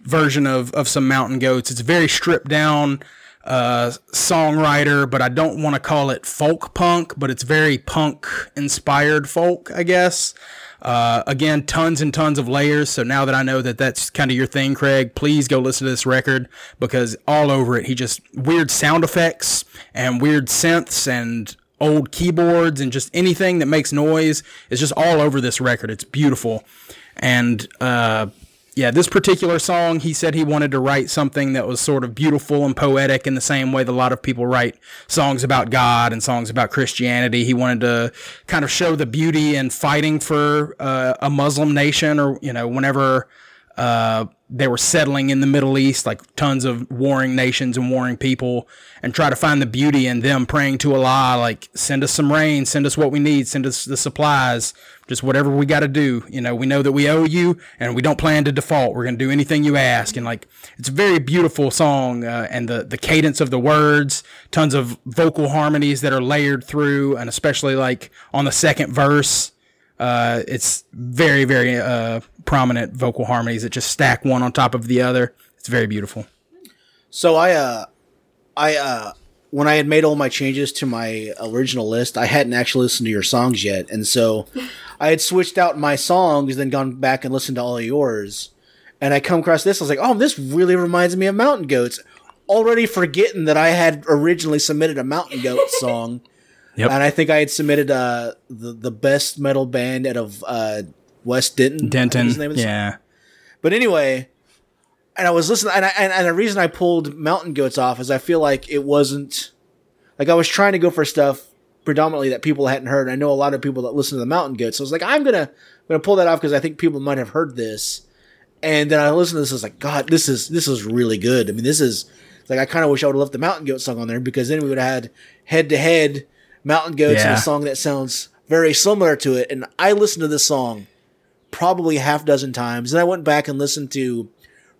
version of of some Mountain Goats. It's very stripped down uh, songwriter, but I don't want to call it folk punk, but it's very punk inspired folk, I guess. Uh, again, tons and tons of layers. So now that I know that that's kind of your thing, Craig, please go listen to this record because all over it, he just weird sound effects and weird synths and old keyboards and just anything that makes noise is just all over this record. It's beautiful. And, uh, yeah, this particular song, he said he wanted to write something that was sort of beautiful and poetic in the same way that a lot of people write songs about God and songs about Christianity. He wanted to kind of show the beauty in fighting for uh, a Muslim nation or, you know, whenever uh, they were settling in the Middle East, like tons of warring nations and warring people, and try to find the beauty in them praying to Allah, like, send us some rain, send us what we need, send us the supplies, just whatever we got to do. You know, we know that we owe you and we don't plan to default. We're going to do anything you ask. And, like, it's a very beautiful song, uh, and the, the cadence of the words, tons of vocal harmonies that are layered through, and especially, like, on the second verse. Uh, it's very, very uh, prominent vocal harmonies that just stack one on top of the other. It's very beautiful. So I, uh, I, uh, when I had made all my changes to my original list, I hadn't actually listened to your songs yet, and so I had switched out my songs, then gone back and listened to all of yours, and I come across this. I was like, "Oh, this really reminds me of Mountain Goats." Already forgetting that I had originally submitted a Mountain Goat song, Yep. and I think I had submitted uh, the the best metal band out of uh, West Denton. Denton. is the name the Yeah. but anyway, and I was listening, and, I, and and the reason I pulled Mountain Goats off is I feel like it wasn't like I was trying to go for stuff predominantly that people hadn't heard. I know a lot of people that listen to the Mountain Goats, so I was like, I'm gonna I'm gonna pull that off because I think people might have heard this. And then I listened to this, I was like, God, this is this is really good. I mean, this is like I kind of wish I would have left the Mountain Goat song on there because then we would have had head to head Mountain Goats and a song that sounds very similar to it. And I listened to this song probably a half dozen times. And I went back and listened to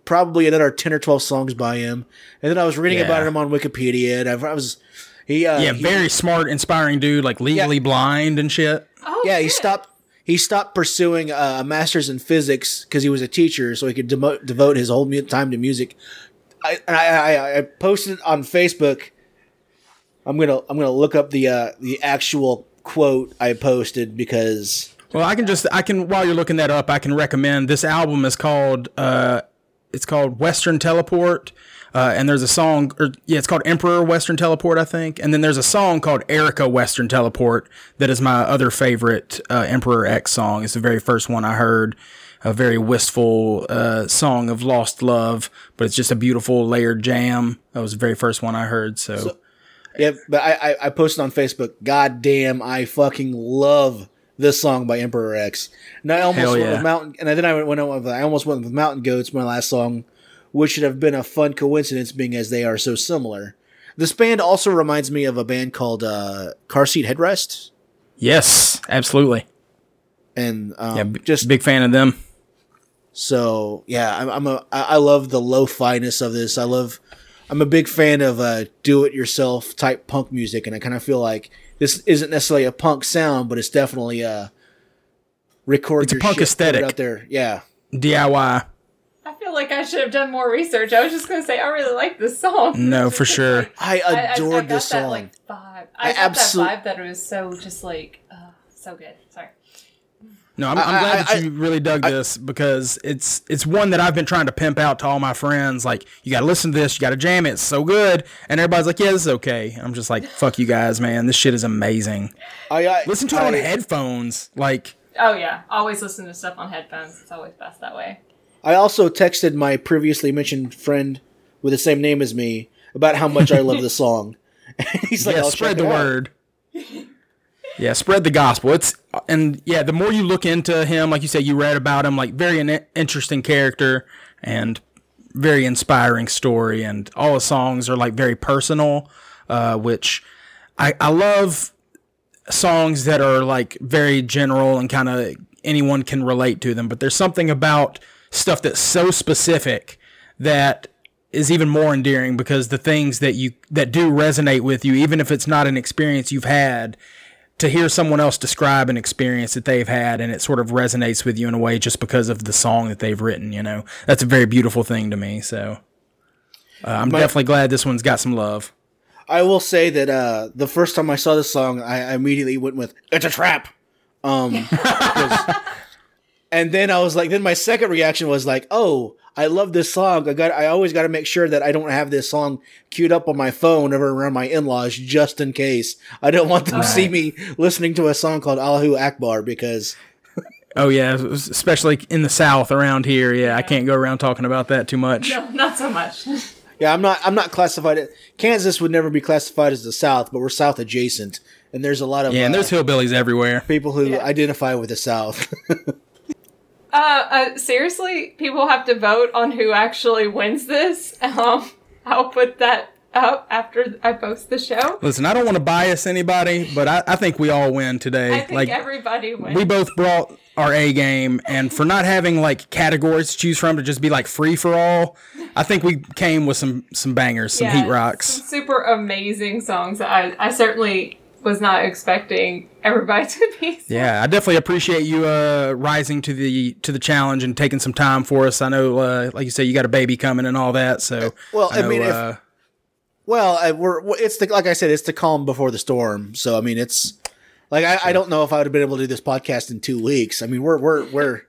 probably another 10 or 12 songs by him. And then I was reading Yeah. about him on Wikipedia. And I, I was, he, uh, Yeah, he- very smart, inspiring dude, like legally Yeah. blind and shit. Oh, yeah, he stopped, he stopped pursuing uh, a master's in physics because he was a teacher. So he could demote, devote his whole mu- time to music. I, and I, I, I posted on Facebook. I'm going to, I'm to look up the, uh, the actual quote I posted because Well, I can just I can while you're looking that up, I can recommend this album is called uh it's called Western Teleport. Uh, and there's a song, or yeah, it's called Emperor Western Teleport, I think. And then there's a song called Erica Western Teleport that is my other favorite uh, Emperor X song. It's the very first one I heard. A very wistful uh, song of lost love, but it's just a beautiful layered jam. That was the very first one I heard. So, Yeah, but I, I, I posted on Facebook. God damn, I fucking love this song by Emperor X. And I almost Hell went yeah. with Mountain, and then I went, with, I almost went with Mountain Goats, my last song, which should have been a fun coincidence, being as they are so similar. This band also reminds me of a band called uh, Car Seat Headrest, yes, absolutely. and um, Yeah, b- just big fan of them. So yeah, I'm, I'm a I love the lo-fi-ness of this. I love I'm a big fan of uh, do-it-yourself type punk music, and I kind of feel like this isn't necessarily a punk sound, but it's definitely a record. It's a punk shit, aesthetic. out there. Yeah, DIY. I feel like I should have done more research. I was just gonna say I really like this song. No, for sure. I I- I- adored I got this that, song. like, vibe. I I, got absolute- that vibe that it was so just like uh, so good. Sorry. No, I'm, I'm glad I- that you really dug this because it's it's one that I've been trying to pimp out to all my friends. Like, you got to listen to this, you got to jam it. It's so good, and everybody's like, "Yeah, this is okay." I'm just like, "Fuck you guys, man! This shit is amazing." I, I Listen to it on I- headphones. Like, Oh yeah, always listen to stuff on headphones. It's always best that way. I also texted my previously mentioned friend with the same name as me about how much I love the song. And he's like, yeah, "I'll spread check the it out." word. yeah, spread the gospel. It's and yeah, the more you look into him, like you said, you read about him, like very interesting character and very inspiring story, and all his songs are like very personal, uh, which I I love songs that are like very general and kind of anyone can relate to them, but there's something about stuff that's so specific that is even more endearing because the things that you that do resonate with you even if it's not an experience you've had to hear someone else describe an experience that they've had and it sort of resonates with you in a way just because of the song that they've written you know? That's a very beautiful thing to me so uh, i'm My- definitely glad this one's got some love. I will say that uh, the first time I saw this song, I I immediately went with "It's a trap," um, 'cause- and then I was like, then my second reaction was like, "Oh, I love this song. I got, I always got to make sure that I don't have this song queued up on my phone whenever around my in-laws, just in case. I don't want them to see me listening to a song called Allahu Akbar because oh yeah especially in the south around here yeah i can't go around talking about that too much No, not so much. yeah, I'm not, I'm not classified. It Kansas would never be classified as the South, but we're South adjacent, and there's a lot of yeah and uh, there's hillbillies everywhere people who Yeah. identify with the South. Uh, uh, seriously, people have to vote on who actually wins this. Um, I'll put that up after I post the show. listen i don't want to bias anybody but i, I think we all win today I think like everybody wins. we both brought our A game, and for not having like categories to choose from to just be like free for all, I think we came with some some bangers, some Yeah, heat rocks. some super amazing songs. I I certainly was not expecting everybody to be. so- Yeah, I definitely appreciate you uh, rising to the to the challenge and taking some time for us. I know, uh, like you say, you got a baby coming and all that. So, Well, I know, mean, if- uh, Well, I, we're it's the like I said, it's the calm before the storm. So I mean, it's like I, I don't know if I would have been able to do this podcast in two weeks. I mean, we're we're we're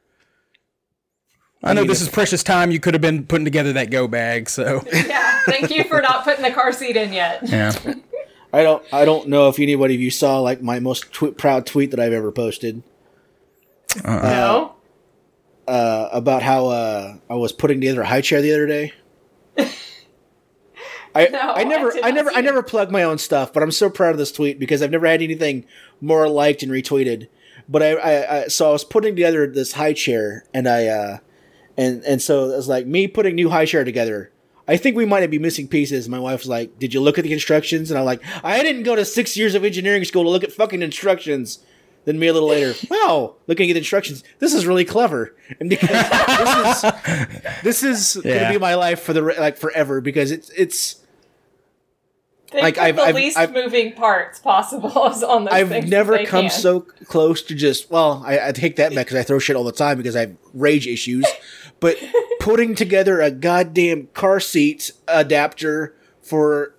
I know this is precious time. You could have been putting together that go bag. So, Yeah. Thank you for not putting the car seat in yet. yeah, I don't I don't know if anybody of you saw like my most tw- proud tweet that I've ever posted no. uh, about how uh, I was putting together a high chair the other day. I, No, I I never did I, never I never plug my own stuff, but I'm so proud of this tweet because I've never had anything more liked and retweeted. But I, I, I so I was putting together this high chair and I uh and and so it was like me putting new high chair together. I think we might be missing pieces. My wife was like, "Did you look at the instructions?" And I'm like, "I didn't go to six years of engineering school to look at fucking instructions." Then me a little later, wow, looking at the instructions, this is really clever, and because this is this is Yeah. gonna be my life for the like forever because it's it's They Like, I've- the I've- least I've- moving parts possible on those I've things never they come can. so close to just well, I, I take that back because I throw shit all the time because I have rage issues. But putting together a goddamn car seat adapter for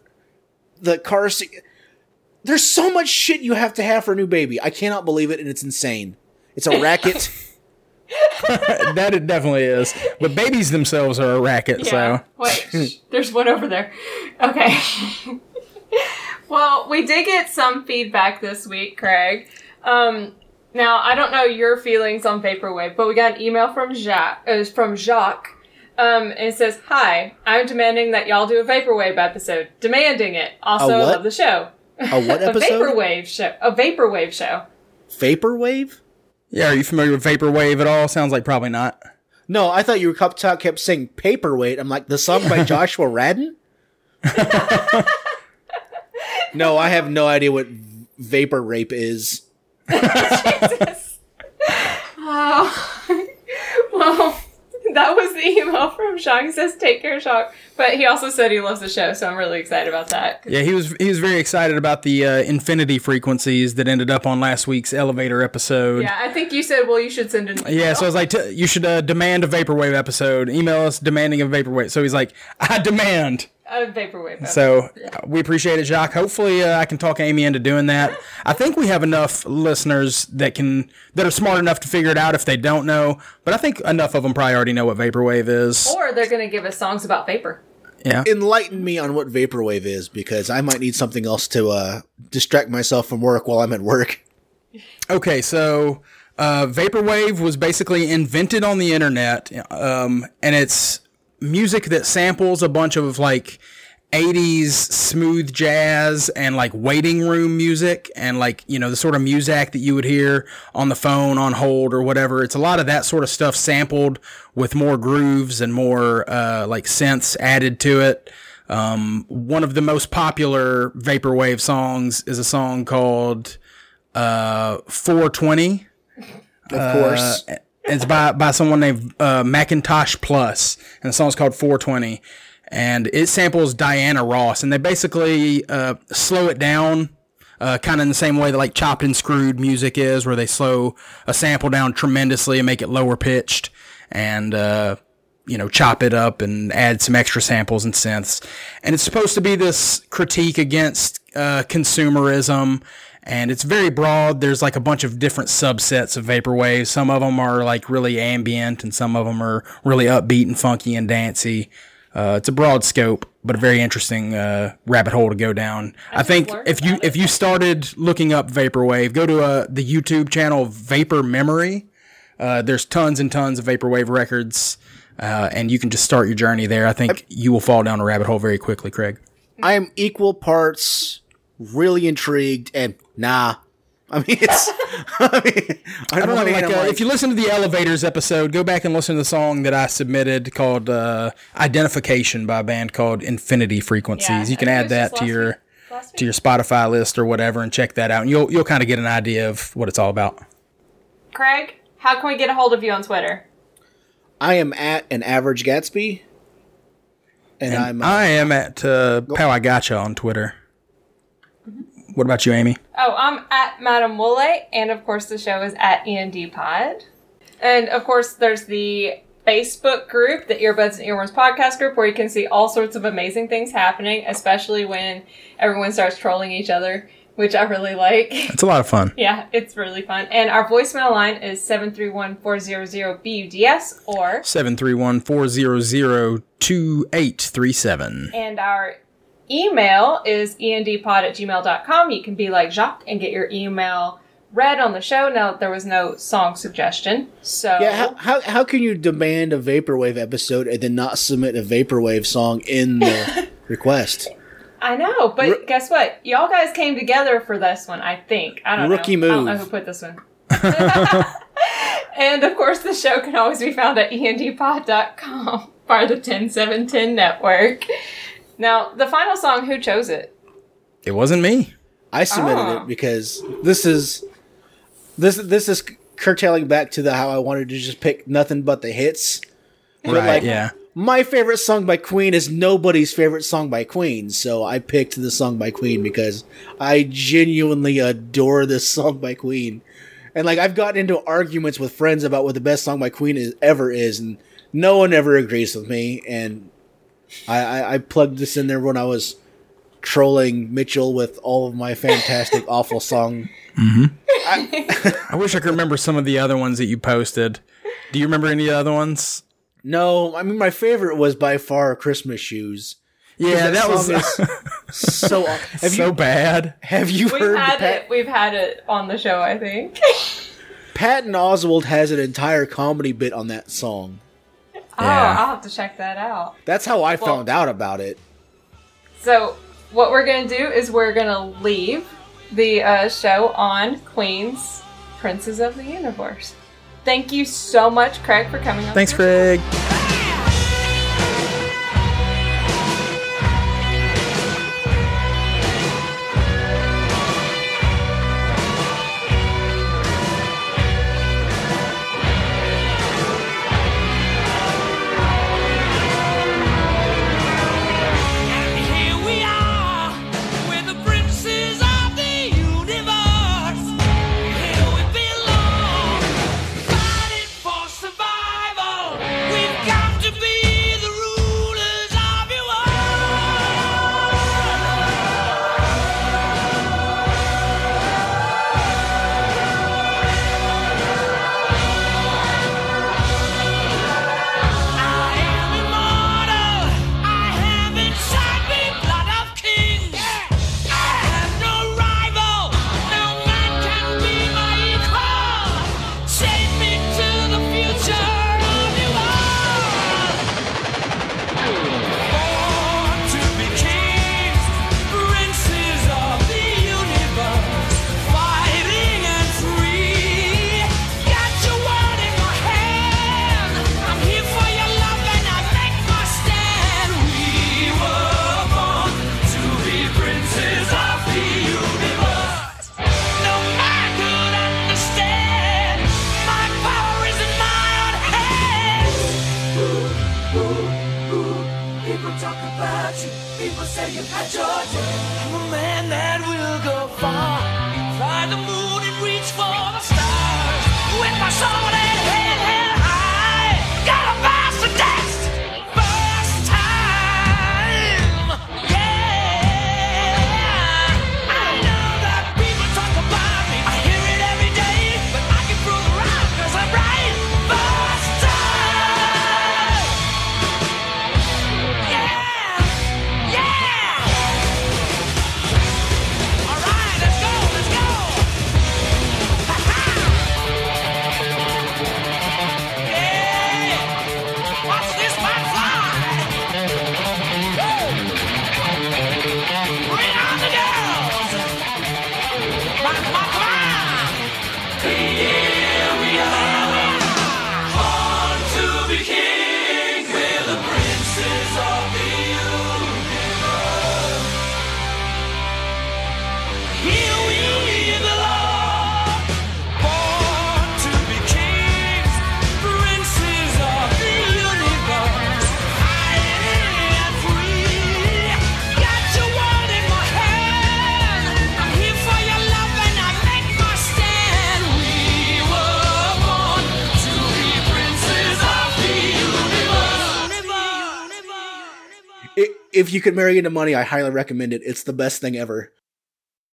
the car seat, there's so much shit you have to have for a new baby. I cannot believe it, and it's insane. It's a racket. that it definitely is. But babies themselves are a racket, Yeah. so Wait, there's one over there. Okay. well, we did get some feedback this week, Craig. Um, now I don't know your feelings on vaporwave, but we got an email from Jacques. It was from Jacques. Um, and it says, "Hi, I'm demanding that y'all do a vaporwave episode. Demanding it. Also, A I what? love the show. A what episode? a vaporwave show. A vaporwave show. Vaporwave? yeah. Are you familiar with vaporwave at all? Sounds like probably not. No, I thought you were kept, kept saying paperweight. I'm like, the song by Joshua Radin? no, I have no idea what v- vapor rape is. Oh, well, that was the email from Jacques. He says, "Take care, Jacques." But he also said he loves the show, so I'm really excited about that. Yeah, he was he was very excited about the uh, infinity frequencies that ended up on last week's elevator episode. Yeah, I think you said, well, you should send an email. Yeah, so I was like, t- you should uh, demand a vaporwave episode. Email us demanding a vaporwave. So he's like, I demand. A vaporwave. So uh, we appreciate it, Jacques. Hopefully, uh, I can talk Amy into doing that. I think we have enough listeners that can that are smart enough to figure it out if they don't know. But I think enough of them probably already know what vaporwave is. or they're going to give us songs about vapor. Yeah. Enlighten me on what vaporwave is because I might need something else to uh, distract myself from work while I'm at work. Okay, so uh, vaporwave was basically invented on the internet, um, and it's music that samples a bunch of like 80s smooth jazz and like waiting room music and like you know the sort of music that you would hear on the phone on hold or whatever it's a lot of that sort of stuff sampled with more grooves and more uh, like synths added to it um, one of the most popular vaporwave songs is a song called uh, 420 Of course. It's by by someone named uh, Macintosh Plus, and the song's called 420, and it samples Diana Ross, and they basically uh, slow it down, uh, kind of in the same way that like chopped and screwed music is, where they slow a sample down tremendously and make it lower pitched, and uh, you know chop it up and add some extra samples and synths, and it's supposed to be this critique against uh, consumerism and it's very broad. There's like a bunch of different subsets of vaporwave. Some of them are like really ambient, and some of them are really upbeat and funky and dancey. Uh, it's a broad scope, but a very interesting uh, rabbit hole to go down. I, think if you about if you started looking up vaporwave, go to uh, the YouTube channel Vapor Memory. Uh, there's tons and tons of vaporwave records, uh, and you can just start your journey there. I think you will fall down a rabbit hole very quickly, Craig. I am equal parts really intrigued and nah. I mean, it's. I mean, I don't know. one hand, Like, uh, like, if you listen to the elevators episode, go back and listen to the song that I submitted called uh, "Identification" by a band called Infinity Frequencies. Yeah, you can add think it was that to your week. To your Spotify list or whatever, and check that out. And you'll you'll kind of get an idea of what it's all about. Craig, how can we get a hold of you on Twitter? I am at an average Gatsby, and, I'm. Uh, I am at uh, Pow I Gotcha on Twitter. What about you, Amy? Oh, I'm at Madam Woolley, and of course the show is at END Pod. And of course there's the Facebook group, the Earbuds and Earworms podcast group, where you can see all sorts of amazing things happening, especially when everyone starts trolling each other, which I really like. It's a lot of fun. yeah, it's really fun. And our voicemail line is 731-400-BUDS or 731-400-2837. And our email is endpod at gmail.com. You can be like Jacques and get your email read on the show. Now, there was no song suggestion. So, yeah, how, how how can you demand a vaporwave episode and then not submit a vaporwave song in the request? I know, but guess what? Y'all guys came together for this one, I think. I don't Rookie know. I don't know who put this one. and of course, the show can always be found at endpod.com, part of the 10710 network. Now, the final song, who chose it? It wasn't me. I submitted Oh. it ah. because this is this this is curtailing back to the how I wanted to just pick nothing but the hits. But, Right? like, yeah. My favorite song by Queen is nobody's favorite song by Queen, so I picked the song by Queen because I genuinely adore this song by Queen. And like I've gotten into arguments with friends about what the best song by Queen is ever is, and no one ever agrees with me. And I, I, I plugged this in there when I was trolling Mitchell with all of my fantastic awful song. Mm-hmm. I wish I could remember some of the other ones that you posted. Do you remember any other ones? No, I mean my favorite was by far Christmas Shoes. Yeah, that, was song so. Have so you bad. have you We've heard had Pat, it. We've had it on the show. I think. Patton Oswalt has an entire comedy bit on that song. Oh, Yeah. I'll have to check that out. That's how I Well- found out about it. So, what we're going to do is we're going to leave the uh, show on Queen's Princes of the Universe. Thank you so much, Craig, for coming on. Thanks, Craig. show. If you could marry into money, I highly recommend it. It's the best thing ever.